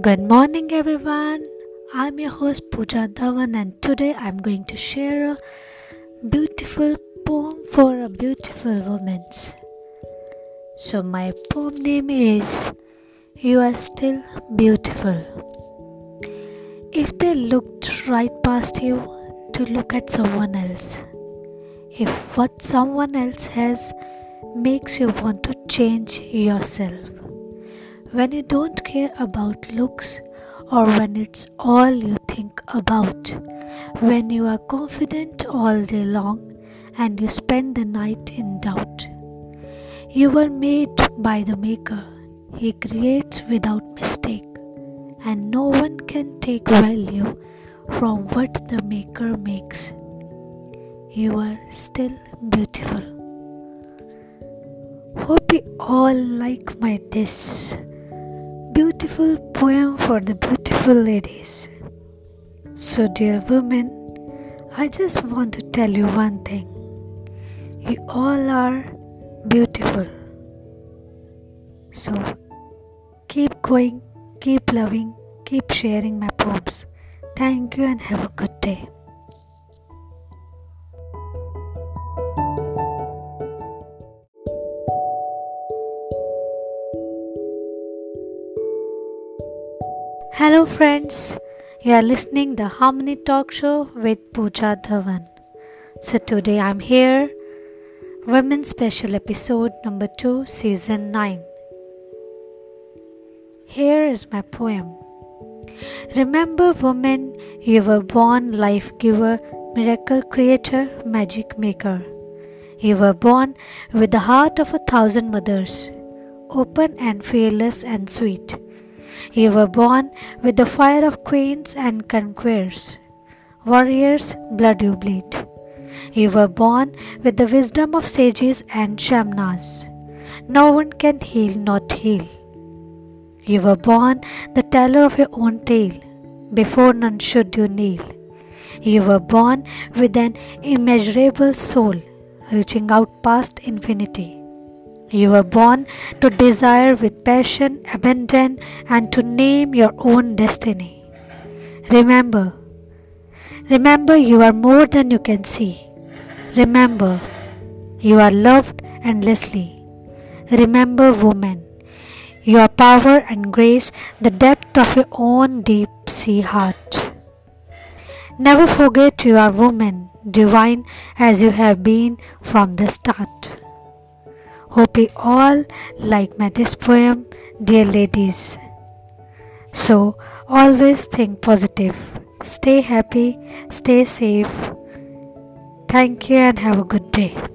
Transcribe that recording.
Good morning, everyone. I'm your host Pooja Dhawan, and today I'm going to share a beautiful poem for a beautiful woman. So, my poem name is You Are Still Beautiful. If they looked right past you to look at someone else, if what someone else has makes you want to change yourself, when you don't care about looks or when it's all you think about, when you are confident all day long and you spend the night in doubt. You were made by the Maker, He creates without mistake, and no one can take value from what the Maker makes. You are still beautiful. Hope you all like my this beautiful poem for the beautiful ladies. So, dear women, I just want to tell you one thing. You all are beautiful. So, keep going, keep loving, keep sharing my poems. Thank you and have a good day. Hello friends, you are listening the Harmony Talk Show with Pooja Dhawan. So today I'm here, Women Special Episode number 2, Season 9. Here is my poem. Remember, woman, you were born life giver, miracle creator, magic maker. You were born with the heart of a thousand mothers, open and fearless and sweet. You were born with the fire of queens and conquerors. Warriors, blood you bleed. You were born with the wisdom of sages and shamans. No one can heal, not heal. You were born the teller of your own tale. Before none should you kneel. You were born with an immeasurable soul, reaching out past infinity. You were born to desire with passion, abandon, and to name your own destiny. Remember, remember you are more than you can see. Remember, you are loved endlessly. Remember, woman, your power and grace, the depth of your own deep sea heart. Never forget you are woman, divine as you have been from the start. Hope you all like my this poem, dear ladies. So always think positive. Stay happy, stay safe. Thank you and have a good day.